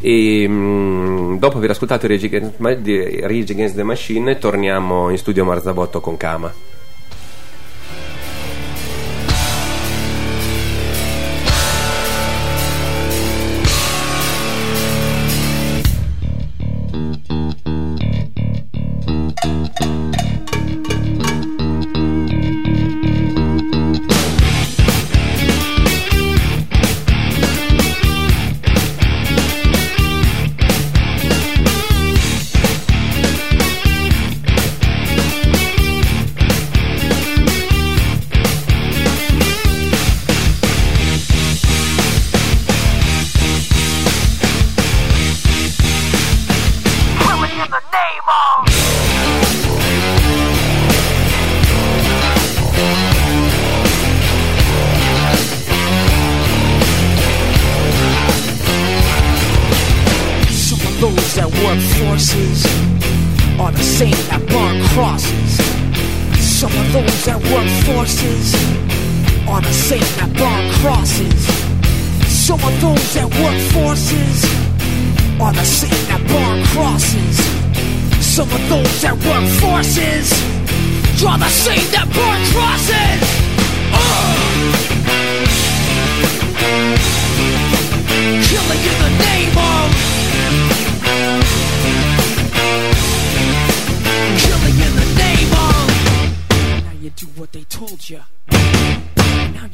E mm, dopo aver ascoltato Rage Against, the Machine, torniamo in studio Marzabotto con Kama.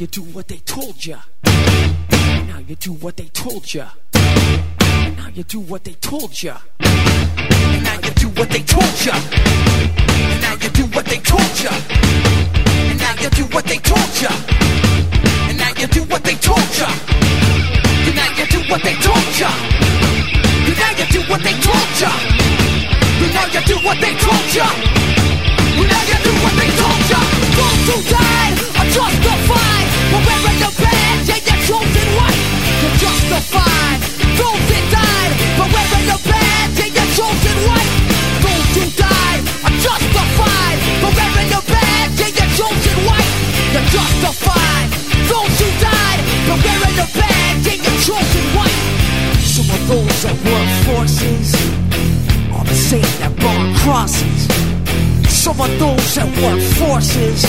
you do what they told ya. Now you do what they told ya. Now you do what they told ya. Now you do what they told ya. Now you do what they told ya. And now you do what they told ya. And now you do what they told ya. And now you do what they told ya. And now you do what they told ya. And now you do what they told ya. And now you do what they told ya. Don't Those die? I'll justified for wearing the badge and chosen justified. Those died wearing the badge and chosen. Those who died are justified wearing the badge and chosen. You're justified. Those who died wearing the badge and chosen. Some of those work forces are the same that burn crosses. Some of those that work forces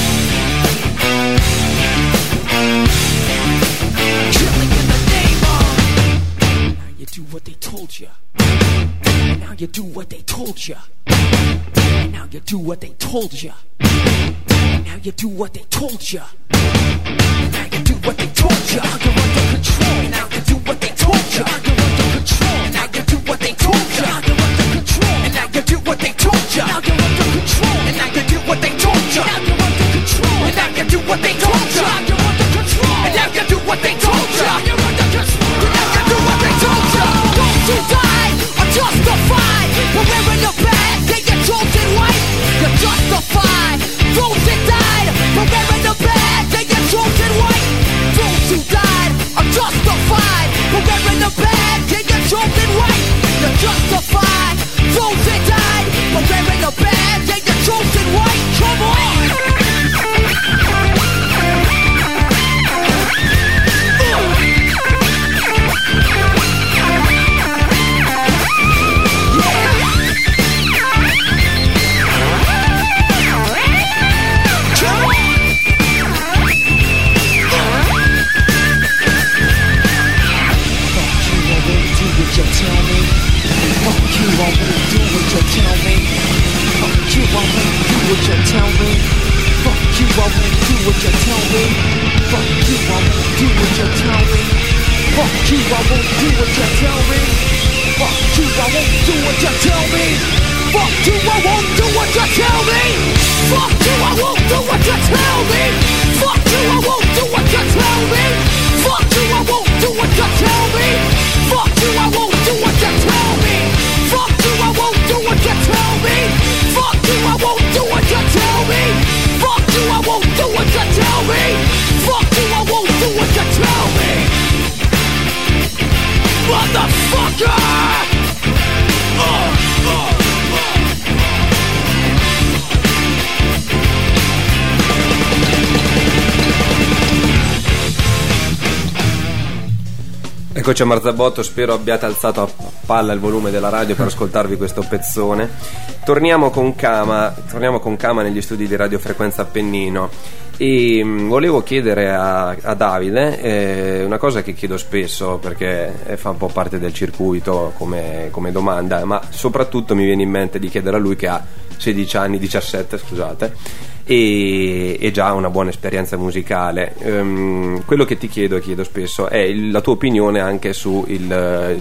you do what they told you. And now you do what they told you. And now you do what they told you. And now you do what they told you. Eccoci a Marzabotto, spero abbiate alzato a palla il volume della radio per ascoltarvi questo pezzone. Torniamo con Kama, torniamo con Kama negli studi di radiofrequenza Appennino e mh, volevo chiedere a, a Davide eh, una cosa che chiedo spesso perché eh, fa un po' parte del circuito come, come domanda, ma soprattutto mi viene in mente di chiedere a lui che ha 16 anni, 17 scusate, e, e già una buona esperienza musicale. Ehm, quello che ti chiedo e chiedo spesso è il- la tua opinione anche sul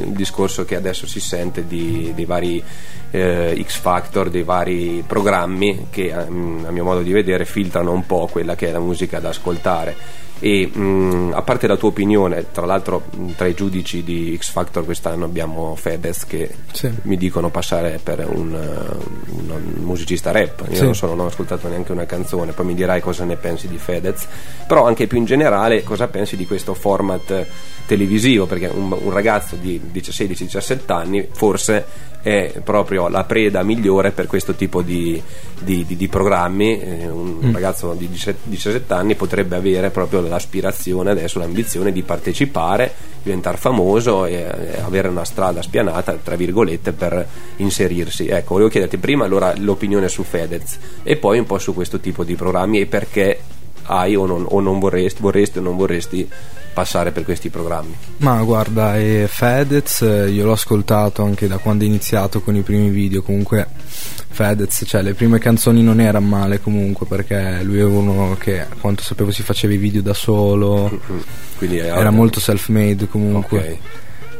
discorso che adesso si sente di, dei vari eh, X Factor, dei vari programmi che a, a mio modo di vedere filtrano un po' quella che è la musica da ascoltare. E mh, a parte la tua opinione, tra l'altro mh, tra i giudici di X Factor quest'anno abbiamo Fedez che Sì. mi dicono passare per un, uh, un musicista rap. Io Sì. non, so, non ho ascoltato neanche una canzone, poi mi dirai cosa ne pensi di Fedez, però anche più in generale cosa pensi di questo format eh, televisivo, perché un, un ragazzo di 16-17 anni forse è proprio la preda migliore per questo tipo di, di- di- di programmi. Eh, un Mm. ragazzo di 17 17 anni potrebbe avere proprio l'aspirazione adesso, l'ambizione di partecipare, diventare famoso e, e avere una strada spianata, tra virgolette, per inserirsi. Ecco, volevo chiederti prima allora l'opinione su Fedez e poi un po' su questo tipo di programmi e perché hai o non, o non vorresti, vorresti o non vorresti passare per questi programmi. Ma guarda, e Fedez eh, io l'ho ascoltato anche da quando è iniziato con i primi video, comunque Fedez, cioè le prime canzoni non erano male comunque perché lui è uno che a quanto sapevo si faceva i video da solo, Quindi è- era molto self-made comunque. Ok.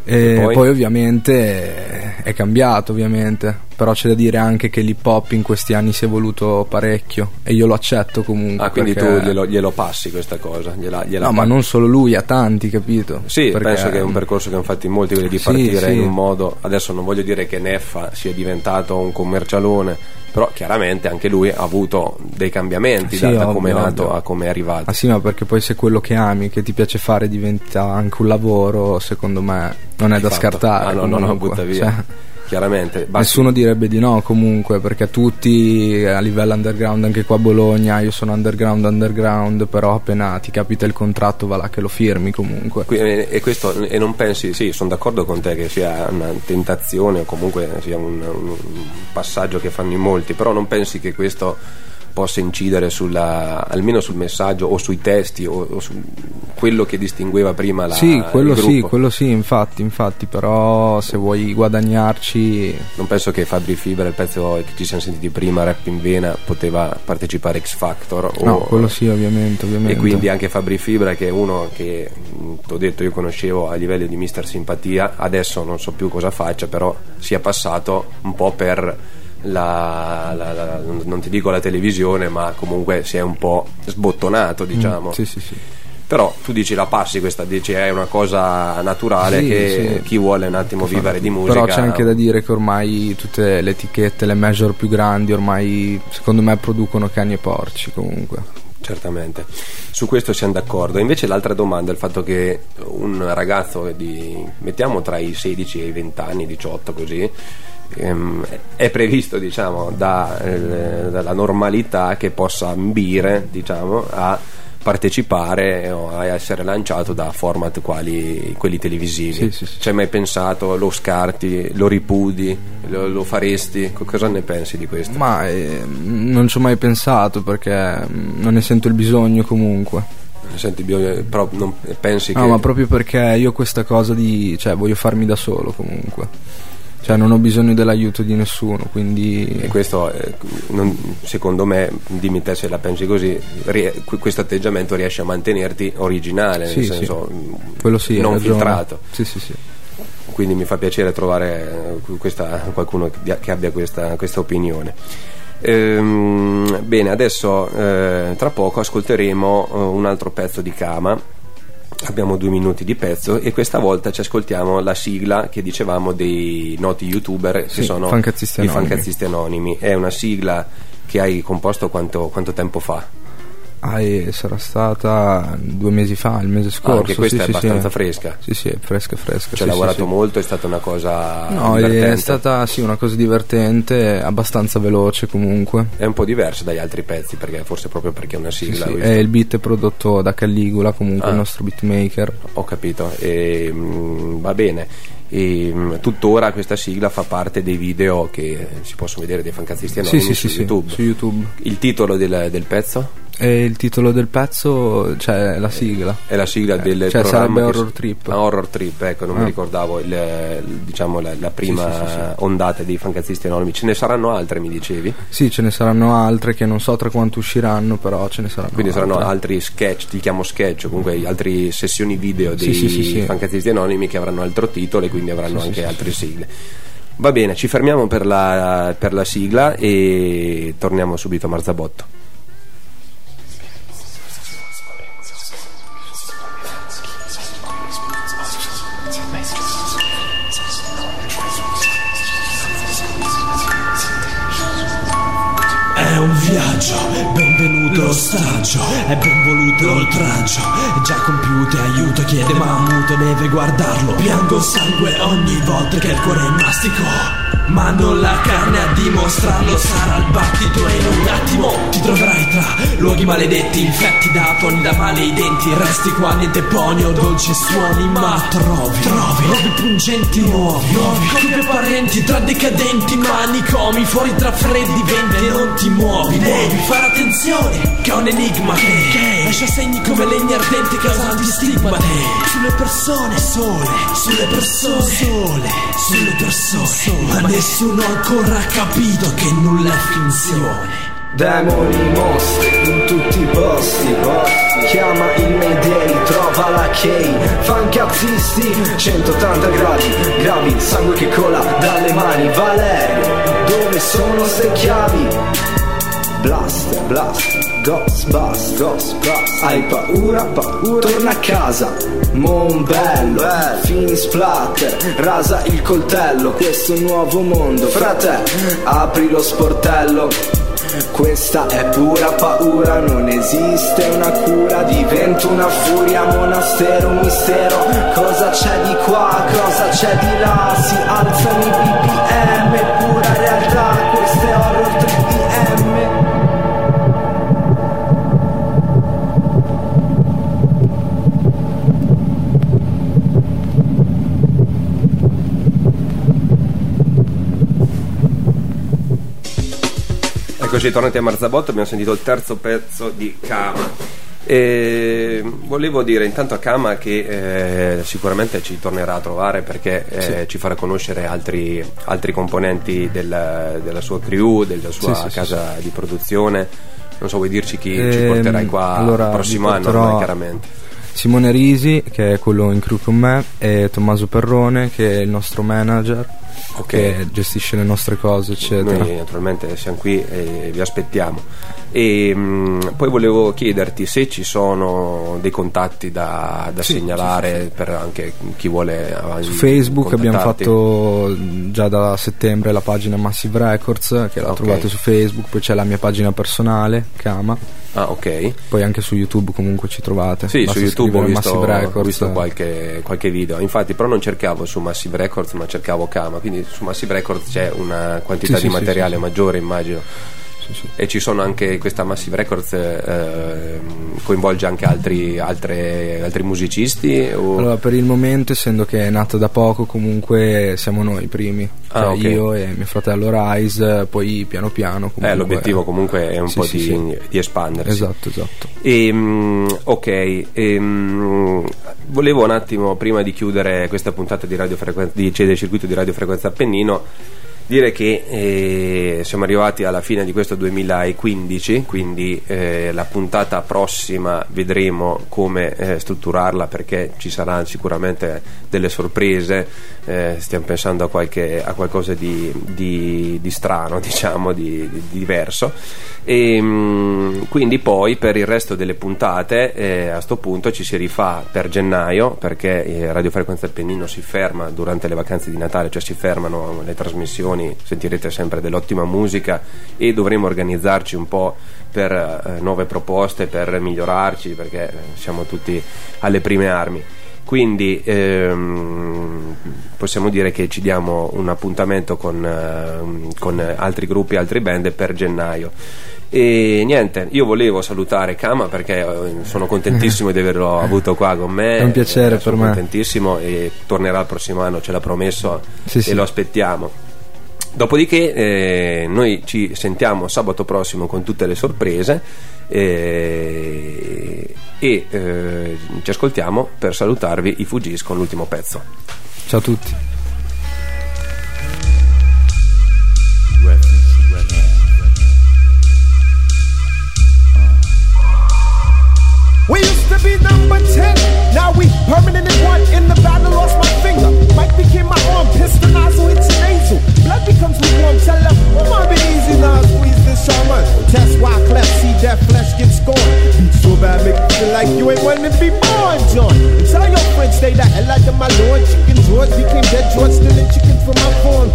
E E poi? poi? ovviamente è cambiato ovviamente, però c'è da dire anche che l'hip hop in questi anni si è evoluto parecchio e io lo accetto comunque. Ah, quindi perché- tu glielo, glielo passi questa cosa? Gliela, gliela No, ma non solo lui, a tanti, capito? Sì, Perché- penso che è un percorso che hanno fatto in molti, quelli di Sì, partire sì. in un modo. Adesso non voglio dire che Neffa sia diventato un commercialone, però chiaramente anche lui ha avuto dei cambiamenti Sì, da, come è nato a come è arrivato. Ah sì, ma perché poi se quello che ami, che ti piace fare diventa anche un lavoro, secondo me non è da Fatto. scartare. Ah, no, no, no, butta via. Cioè, Chiaramente, basta- Nessuno direbbe di no comunque, perché tutti a livello underground, anche qua a Bologna, io sono underground underground, però appena ti capita il contratto va là che lo firmi comunque. E, e questo, e non pensi, sì, sono d'accordo con te che sia una tentazione o comunque sia un, un passaggio che fanno in molti, però non pensi che questo possa incidere sulla, almeno sul messaggio o sui testi o, o su quello che distingueva prima la, sì, quello sì, quello sì, infatti, infatti, però se vuoi guadagnarci Non penso che Fabri Fibra, il pezzo che ci siamo sentiti prima, Rap in Vena, poteva partecipare X Factor. o- No, quello sì, ovviamente, ovviamente. E quindi anche Fabri Fibra, che è uno che ti ho detto io conoscevo a livello di Mister Simpatia, adesso non so più cosa faccia, però sia passato un po' per la, la- la- non ti dico la televisione, ma comunque si è un po' sbottonato, diciamo. Mm, sì, sì, sì. Però tu dici la passi questa, dici è una cosa naturale che chi vuole un attimo vivere di musica. Però c'è anche da dire che ormai tutte le etichette, le major più grandi, ormai secondo me producono cani e porci comunque. Certamente, su questo siamo d'accordo. Invece l'altra domanda è il fatto che un ragazzo di, mettiamo tra i 16 e i 20 anni, 18 così, ehm, è previsto diciamo da, eh, dalla normalità che possa ambire diciamo a partecipare o a essere lanciato da format quali quelli televisivi. Sì, sì, sì. Ci hai mai pensato? Lo scarti? Lo ripudi? Lo, lo faresti? Co- Cosa ne pensi di questo? Ma eh, non ci ho mai pensato perché mm, non ne sento il bisogno comunque. Senti, però non pensi No, che ma proprio perché io questa cosa di... cioè voglio farmi da solo comunque. Cioè non ho bisogno dell'aiuto di nessuno, quindi... E questo, eh, non- secondo me, dimmi te se la pensi così, rie- que- questo atteggiamento riesce a mantenerti originale, Sì, nel sì. senso Quello sì, hai non filtrato. Sì, sì, sì. Quindi mi fa piacere trovare eh, questa- qualcuno che abbia questa, questa opinione. Ehm, bene, adesso eh, tra poco ascolteremo eh, un altro pezzo di Kama. Abbiamo due minuti di pezzo e questa volta ci ascoltiamo la sigla che dicevamo dei noti youtuber che Sì, sono Fancazzisti i. Fancazzisti Anonimi. È una sigla che hai composto quanto, quanto tempo fa? Ah, sarà stata due mesi fa, il mese scorso. anche questa sì, è sì, abbastanza sì. fresca. Sì, sì, è fresca, fresca. Ci hai lavorato molto, è stata una cosa No, divertente. è stata sì, una cosa divertente, abbastanza veloce comunque. È un po' diverso dagli altri pezzi, perché forse proprio perché è una sigla. sì, il beat è prodotto da Calligula, comunque Ah. il nostro beatmaker. Ho capito, e, mm, va bene. E, mm, tuttora questa sigla fa parte dei video che si possono vedere dei fancazzisti anonimi sì, su sì, sì, YouTube. su YouTube. Il titolo del, del pezzo E il titolo del pezzo, cioè la sigla. è la sigla del cioè, programma sarebbe Horror Trip. Ah, Horror Trip, ecco, non mi Ah. ricordavo il- il- diciamo, la, la prima Sì, sì, sì, ondata dei fancazzisti anonimi. Ce ne saranno altre, mi dicevi? Sì, ce ne saranno altre che non so tra quanto usciranno, però ce ne saranno Quindi saranno altre. altri sketch, ti chiamo sketch, comunque altre sessioni video dei sì, fancazzisti anonimi che avranno altro titolo e quindi avranno anche altre sigle. Va bene, ci fermiamo per la, per la sigla e torniamo subito a Marzabotto. L'ostaggio, è ben voluto l'oltraggio, è già compiuto e aiuto chiede Mammuto deve guardarlo, piango sangue ogni volta che il cuore mastico. Ma non la carne a dimostrarlo sarà il battito e in un attimo ti troverai tra luoghi maledetti infetti da poni da male i denti. Resti qua niente poni o dolci suoni ma trovi trovi rovi pungenti nuovi nuovi coppie parenti tra decadenti manicomi fuori tra freddi venti e non ti muovi devi fare attenzione che è un enigma che lascia segni come legni ardenti causanti stigmate sulle persone sole sulle persone sole sulle persone ma nessuno ha ancora capito che nulla è finzione. Demoni, mostri in tutti i posti Chiama il Mayday, trova la key. Fan cazzisti, 180 gradi. Gravi, sangue che cola dalle mani. Valerio, dove sono ste chiavi? Blast, blast, Ghostbust, Ghostbust Hai paura, paura, torna a casa Mon bello, fini splatter Rasa il coltello, questo nuovo mondo Frate, apri lo sportello. Questa è pura paura, non esiste una cura, divento una furia, monastero, mistero. Cosa c'è di qua, cosa c'è di là? Si alzano i BPM, pura Eccoci, tornati a Marzabotto, abbiamo sentito il terzo pezzo di Kama. E volevo dire intanto a Kama che eh, sicuramente ci tornerà a trovare perché eh, ci farà conoscere altri, altri componenti del- della sua crew, della sua Sì, sì, sì, casa di produzione. Non so, vuoi dirci chi ci Ehm, porterai qua allora, il prossimo anno, chiaramente. Simone Risi, che è quello in crew con me, e Tommaso Perrone, che è il nostro manager, che gestisce le nostre cose, eccetera. Noi naturalmente siamo qui e vi aspettiamo. E mh, poi volevo chiederti se ci sono dei contatti da, da Sì, segnalare per anche chi vuole avanti Su Facebook abbiamo fatto già da settembre la pagina Massive Records, che la Ok. trovate su Facebook, poi c'è la mia pagina personale, Kama. Ah, ok. Poi anche su YouTube comunque ci trovate. Sì, Basta su YouTube ho visto, Records. visto qualche, qualche video. Infatti, però non cercavo su Massive Records, ma cercavo Kama. Quindi su Massive Records c'è una quantità Sì, di sì, materiale sì. maggiore, immagino. E ci sono anche questa Massive Records eh, coinvolge anche altri, altre- altri musicisti? O... Allora, per il momento, essendo che è nata da poco, comunque siamo noi i primi. Ah, Cioè, ok. Io e mio fratello Rise, poi piano piano. Eh, Comunque, l'obiettivo comunque è un Sì, po' sì, di, sì. di espandersi. Esatto, esatto. E, mm, ok, ehm, volevo un attimo, prima di chiudere questa puntata di, radiofrequen- di cioè, del circuito di radiofrequenza Appennino, dire che eh, siamo arrivati alla fine di questo 2015, quindi eh, la puntata prossima vedremo come eh, strutturarla perché ci saranno sicuramente delle sorprese, eh, stiamo pensando a, qualche, a qualcosa di, di- di strano, *laughs* diciamo, di, di diverso. E, mm, quindi poi per il resto delle puntate eh, a sto punto ci si rifà per gennaio perché eh, Radio Frequenza Appennino si ferma durante le vacanze di Natale, cioè si fermano le trasmissioni, sentirete sempre dell'ottima musica e dovremo organizzarci un po' per eh, nuove proposte, per migliorarci perché eh, siamo tutti alle prime armi. Quindi ehm, possiamo dire che ci diamo un appuntamento con, ehm, con altri gruppi, altre band per gennaio. E niente, io volevo salutare Kama perché eh, sono contentissimo di averlo *laughs* avuto qua con me. È un piacere per me. contentissimo e tornerà il prossimo anno, ce l'ha promesso Sì, e sì. lo aspettiamo. Dopodiché eh, noi ci sentiamo sabato prossimo con tutte le sorprese eh, e eh, ci ascoltiamo per salutarvi i Fugis con l'ultimo pezzo. Ciao a tutti. Be number 10, now we permanent in one. In the battle, lost my finger. Mike became my arm, pistol nozzle hits nasal. Blood becomes lukewarm, tell them, come be easy now, squeeze this shaman. Test why cleft, see that flesh get scorned. So bad, make you feel like you ain't wanting to be born, John. Tell your friends, stay that hell out of my lord. Chicken George became dead George, stealing chicken from my farm.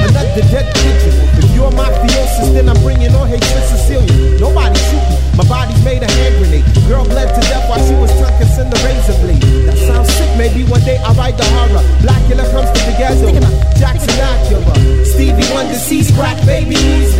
Another dead pigeon. You're my theosis, then I'm bringing all hate to Cecilia. Nobody shoot me. My body's made a hand grenade. Girl bled to death while she was tunkins in the razor blade. That sounds sick. Maybe one day I write the horror. Blackula comes to the ghetto. Jackson Acura. Stevie Wonder sees crack baby music.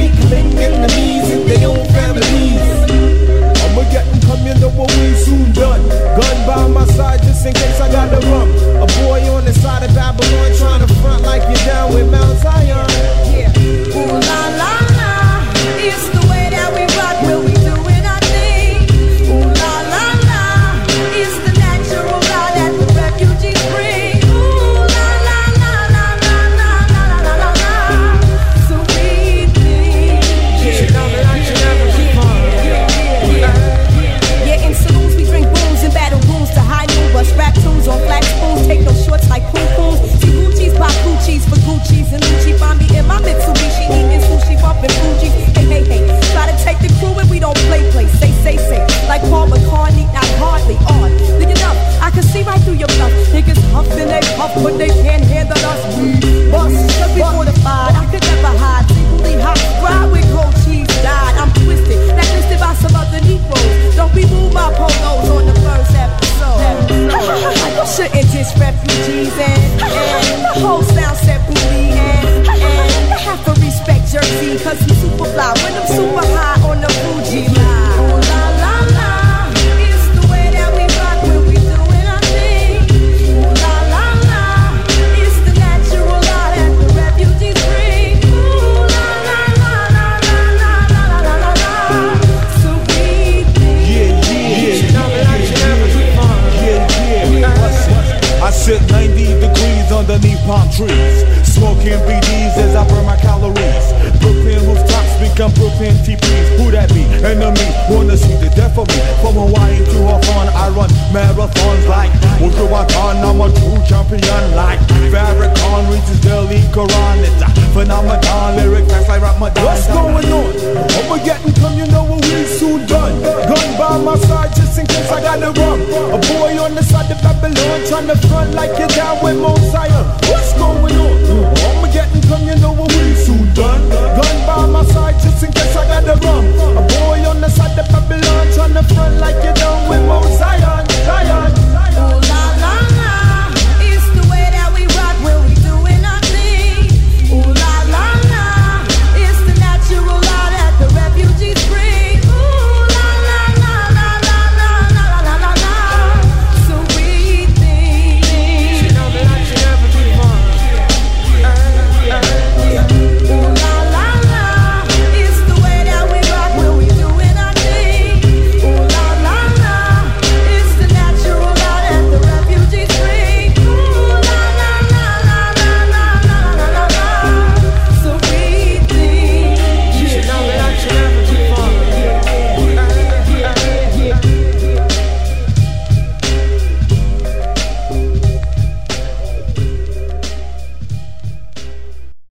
palm trees. Smoking BDs as I burn my calories. Brooklyn rooftops become Brooklyn TPs. Who that be? Enemy, wanna see the death of me. From Hawaii to Hawthorne, I run marathons like Wujuwakan. I'm a champion like Farrakhan reads his daily Quran. It's a phenomenon. Lyric facts like Ramadan. What's going on? Armageddon come, you know what we soon done. Gun by my side just in case I gotta run. A boy on the side of Babylon trying to front like you're down with Mosiah. What's going on? Armageddon come, you know what we soon done. Gun by my side just in case I gotta run. A boy on the side of Babylon trying to front like you're done with Mosiah.